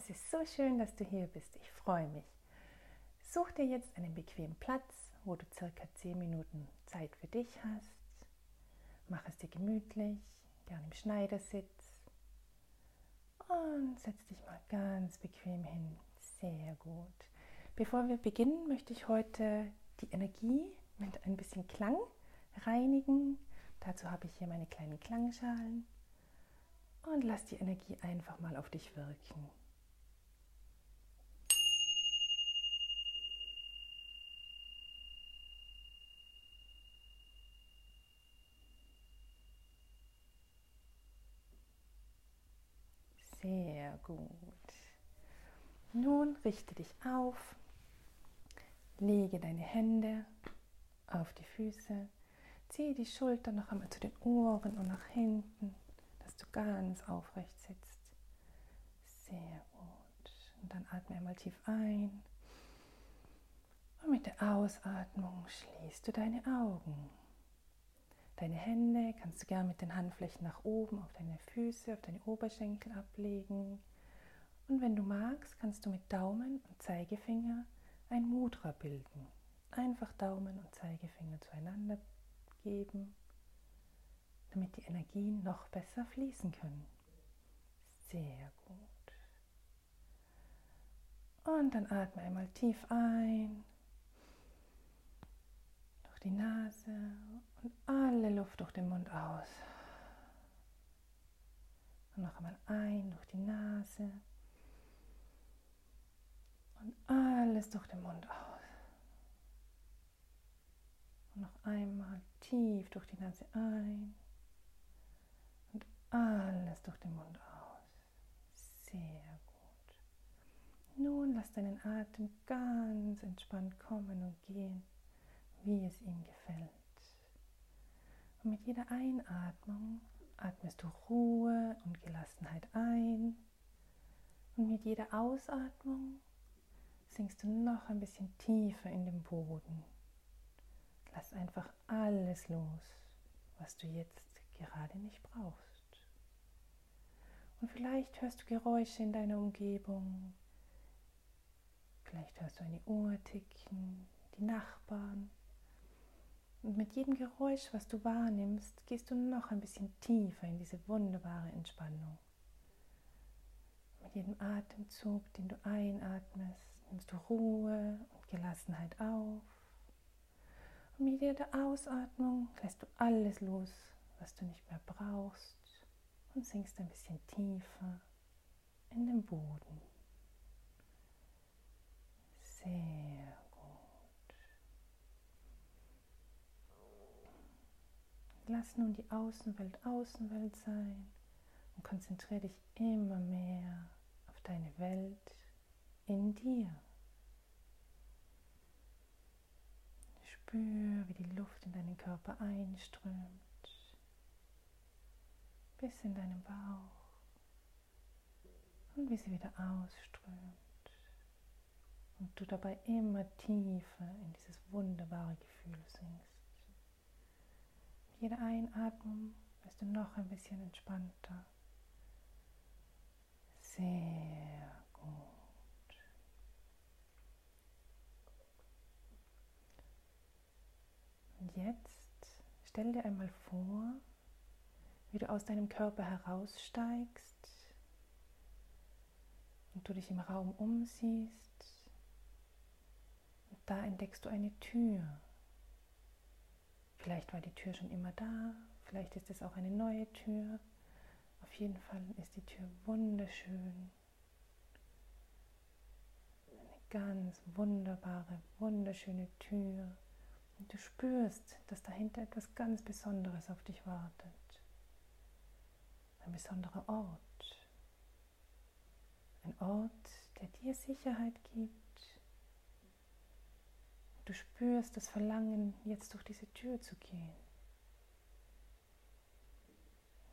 es ist so schön, dass du hier bist. Ich freue mich. Such dir jetzt einen bequemen Platz, wo du circa 10 Minuten Zeit für dich hast. Mach es dir gemütlich, gerne im Schneidersitz. Und setz dich mal ganz bequem hin. Sehr gut. Bevor wir beginnen, möchte ich heute die Energie mit ein bisschen Klang reinigen. Dazu habe ich hier meine kleinen Klangschalen. Und lass die Energie einfach mal auf dich wirken. Sehr gut. Nun richte dich auf, lege deine Hände auf die Füße, ziehe die Schultern noch einmal zu den Ohren und nach hinten, dass du ganz aufrecht sitzt. Sehr gut. Und dann atme einmal tief ein. Und mit der Ausatmung schließt du deine Augen. Deine Hände kannst du gerne mit den Handflächen nach oben auf deine Füße, auf deine Oberschenkel ablegen. Und wenn du magst, kannst du mit Daumen und Zeigefinger ein Mudra bilden. Einfach Daumen und Zeigefinger zueinander geben, damit die Energien noch besser fließen können. Sehr gut. Und dann atme einmal tief ein durch die Nase und alle Luft durch den Mund aus. Und noch einmal ein durch die Nase und alles durch den Mund aus. Und noch einmal tief durch die Nase ein und alles durch den Mund aus. Sehr gut. Nun lass deinen Atem ganz entspannt kommen und gehen, wie es ihm gefällt. Und mit jeder Einatmung atmest du Ruhe und Gelassenheit ein. Und mit jeder Ausatmung sinkst du noch ein bisschen tiefer in den Boden. Lass einfach alles los, was du jetzt gerade nicht brauchst. Und vielleicht hörst du Geräusche in deiner Umgebung. Vielleicht hörst du eine Uhr ticken, die Nachbarn. Und mit jedem Geräusch, was du wahrnimmst, gehst du noch ein bisschen tiefer in diese wunderbare Entspannung. Mit jedem Atemzug, den du einatmest, nimmst du Ruhe und Gelassenheit auf. Und mit jeder Ausatmung lässt du alles los, was du nicht mehr brauchst und sinkst ein bisschen tiefer in den Boden. Sehr gut. Lass nun die Außenwelt Außenwelt sein und konzentriere dich immer mehr auf deine Welt in dir. Spür, wie die Luft in deinen Körper einströmt, bis in deinen Bauch und wie sie wieder ausströmt. Und du dabei immer tiefer in dieses wunderbare Gefühl sinkst. Mit jeder Einatmung wirst du noch ein bisschen entspannter. Jetzt stell dir einmal vor, wie du aus deinem Körper heraussteigst und du dich im Raum umsiehst. Und da entdeckst du eine Tür. Vielleicht war die Tür schon immer da, vielleicht ist es auch eine neue Tür. Auf jeden Fall ist die Tür wunderschön. Eine ganz wunderbare, wunderschöne Tür und du spürst, dass dahinter etwas ganz Besonderes auf dich wartet. Ein besonderer Ort. Ein Ort, der dir Sicherheit gibt. Du spürst das Verlangen, jetzt durch diese Tür zu gehen.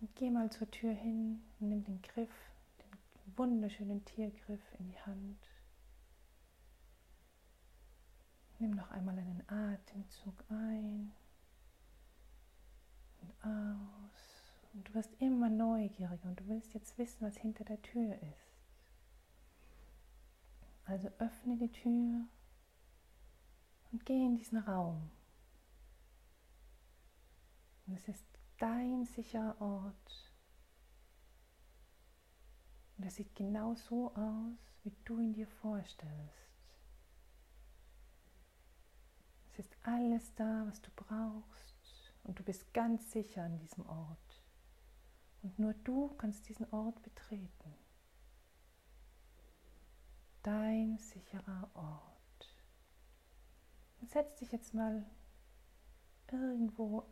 Und geh mal zur Tür hin und nimm den Griff, den wunderschönen Tiergriff in die Hand. Nimm noch einmal einen Atemzug ein und aus. Und du wirst immer neugieriger und du willst jetzt wissen, was hinter der Tür ist. Also öffne die Tür und geh in diesen Raum. Und es ist dein sicherer Ort. Und er sieht genau so aus, wie du ihn dir vorstellst. Es ist alles da, was du brauchst. Und du bist ganz sicher an diesem Ort. Und nur du kannst diesen Ort betreten. Dein sicherer Ort. Und setz dich jetzt mal irgendwo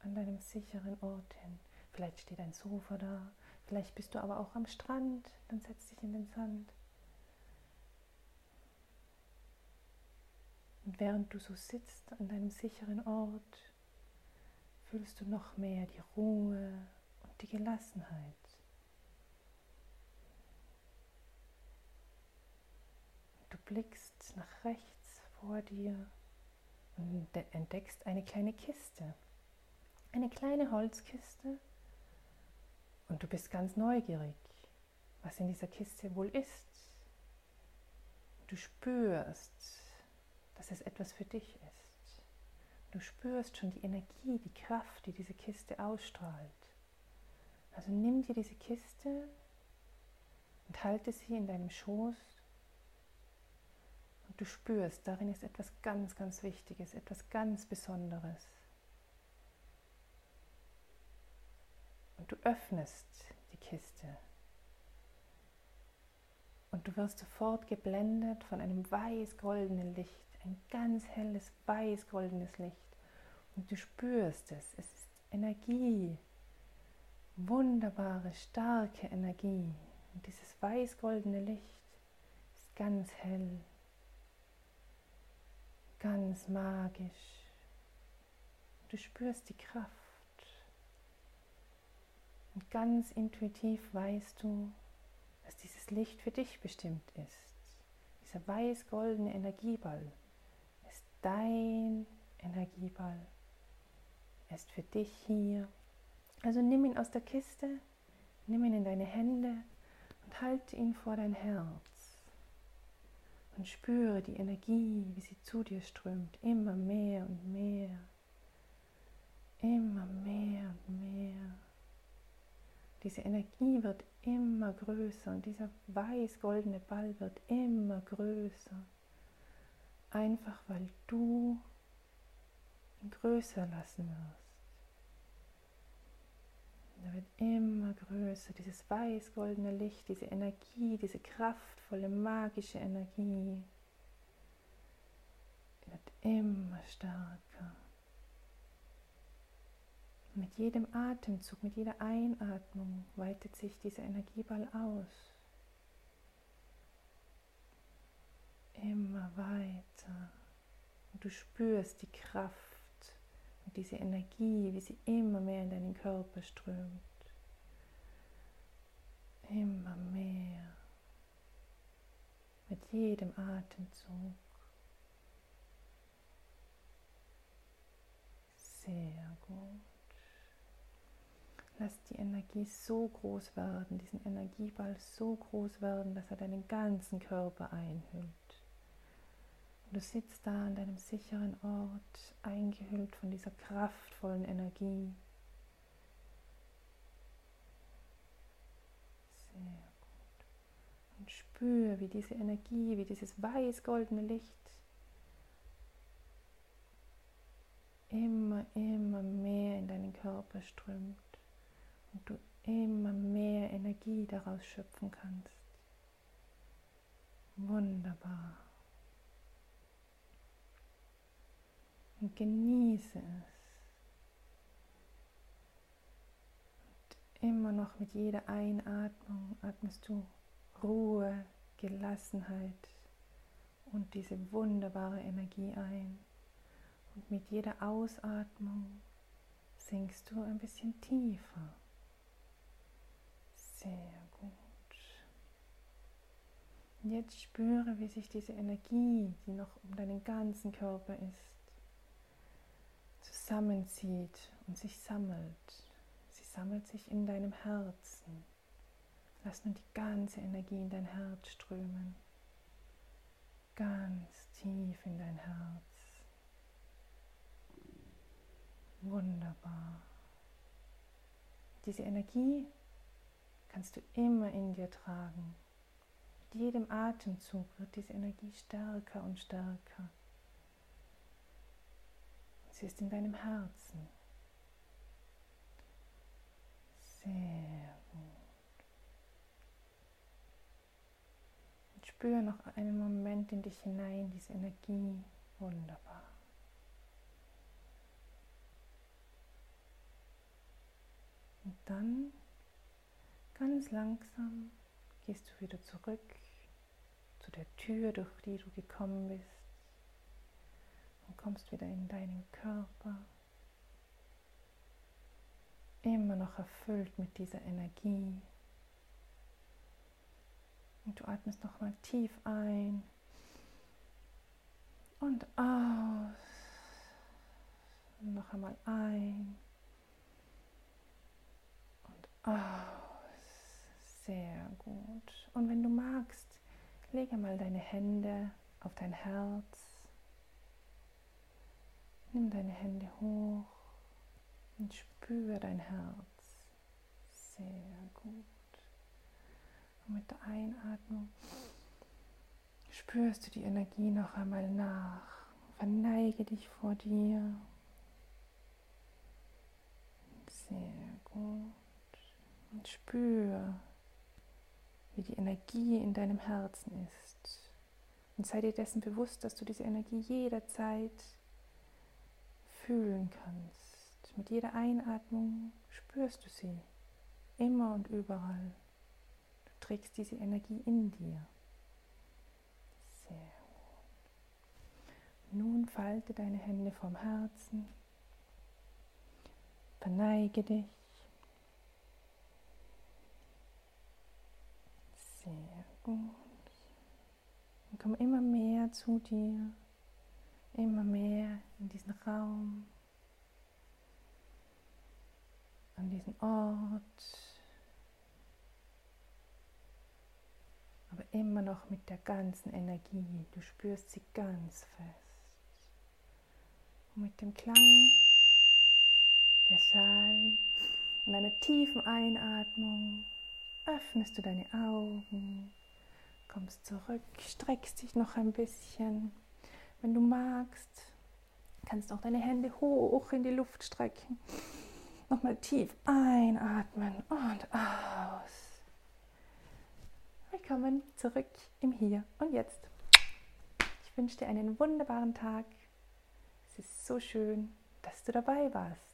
an deinem sicheren Ort hin. Vielleicht steht ein Sofa da, vielleicht bist du aber auch am Strand, dann setz dich in den Sand. Und während du so sitzt an deinem sicheren Ort, fühlst du noch mehr die Ruhe und die Gelassenheit. Du blickst nach rechts vor dir und entdeckst eine kleine Kiste eine kleine Holzkiste und du bist ganz neugierig, was in dieser Kiste wohl ist. Du spürst, dass es etwas für dich ist. Du spürst schon die Energie, die Kraft, die diese Kiste ausstrahlt. Also nimm dir diese Kiste und halte sie in deinem Schoß und du spürst, darin ist etwas ganz, ganz Wichtiges, etwas ganz Besonderes. Und du öffnest die Kiste. Und du wirst sofort geblendet von einem weiß-goldenen Licht, ein ganz helles weiß-goldenes Licht. Und du spürst es, es ist Energie, wunderbare, starke Energie. Und dieses weiß-goldene Licht ist ganz hell, ganz magisch. Du spürst die Kraft. Und ganz intuitiv weißt du, dass dieses Licht für dich bestimmt ist. Dieser weiß-goldene Energieball dein Energieball. Er ist für dich hier. Also nimm ihn aus der Kiste, nimm ihn in deine Hände und halte ihn vor dein Herz. Und spüre die Energie, wie sie zu dir strömt, immer mehr und mehr. Immer mehr und mehr. Diese Energie wird immer größer und dieser weiß-goldene Ball wird immer größer. Einfach weil du ihn größer lassen wirst. Er wird immer größer, dieses weiß-goldene Licht, diese Energie, diese kraftvolle, magische Energie wird immer stärker. Mit jedem Atemzug, mit jeder Einatmung weitet sich dieser Energieball aus. Immer weiter. Und du spürst die Kraft und diese Energie, wie sie immer mehr in deinen Körper strömt. Immer mehr. Mit jedem Atemzug. Sehr gut. Lass die Energie so groß werden, diesen Energieball so groß werden, dass er deinen ganzen Körper einhüllt. Du sitzt da an deinem sicheren Ort, eingehüllt von dieser kraftvollen Energie. Sehr gut. Und spür, wie diese Energie, wie dieses weiß-goldene Licht immer, immer mehr in deinen Körper strömt und du immer mehr Energie daraus schöpfen kannst. Wunderbar. Und genieße es. Und immer noch mit jeder Einatmung atmest du Ruhe, Gelassenheit und diese wunderbare Energie ein. Und mit jeder Ausatmung sinkst du ein bisschen tiefer. Sehr gut. Und jetzt spüre, wie sich diese Energie, die noch um deinen ganzen Körper ist, zusammenzieht und sich sammelt. Sie sammelt sich in deinem Herzen. Lass nun die ganze Energie in dein Herz strömen. ganz tief in dein Herz. Wunderbar. Diese Energie kannst du immer in dir tragen. Mit jedem Atemzug wird diese Energie stärker und stärker. Sie ist in deinem Herzen. Sehr gut. Und spüre noch einen Moment in dich hinein, diese Energie. Wunderbar. Und dann ganz langsam gehst du wieder zurück zu der Tür, durch die du gekommen bist und kommst wieder in deinen Körper. Immer noch erfüllt mit dieser Energie. Und du atmest nochmal tief ein und aus. Und noch einmal ein aus. Sehr gut. Und wenn du magst, lege mal deine Hände auf dein Herz. Nimm deine Hände hoch und spüre dein Herz. Sehr gut. Und mit der Einatmung spürst du die Energie noch einmal nach. Verneige dich vor dir. Sehr gut. Und spür, wie die Energie in deinem Herzen ist. Und sei dir dessen bewusst, dass du diese Energie jederzeit fühlen kannst. Mit jeder Einatmung spürst du sie immer und überall. Du trägst diese Energie in dir. Sehr gut. Nun falte deine Hände vom Herzen. Verneige dich. Sehr gut. Und komm immer mehr zu dir, immer mehr in diesen Raum, an diesen Ort, aber immer noch mit der ganzen Energie. Du spürst sie ganz fest. Und mit dem Klang der Schalen und einer tiefen Einatmung öffnest du deine Augen, kommst zurück, streckst dich noch ein bisschen. Wenn du magst, kannst du auch deine Hände hoch in die Luft strecken. Nochmal tief einatmen und aus. Willkommen zurück im Hier und Jetzt. Ich wünsche dir einen wunderbaren Tag. Es ist so schön, dass du dabei warst.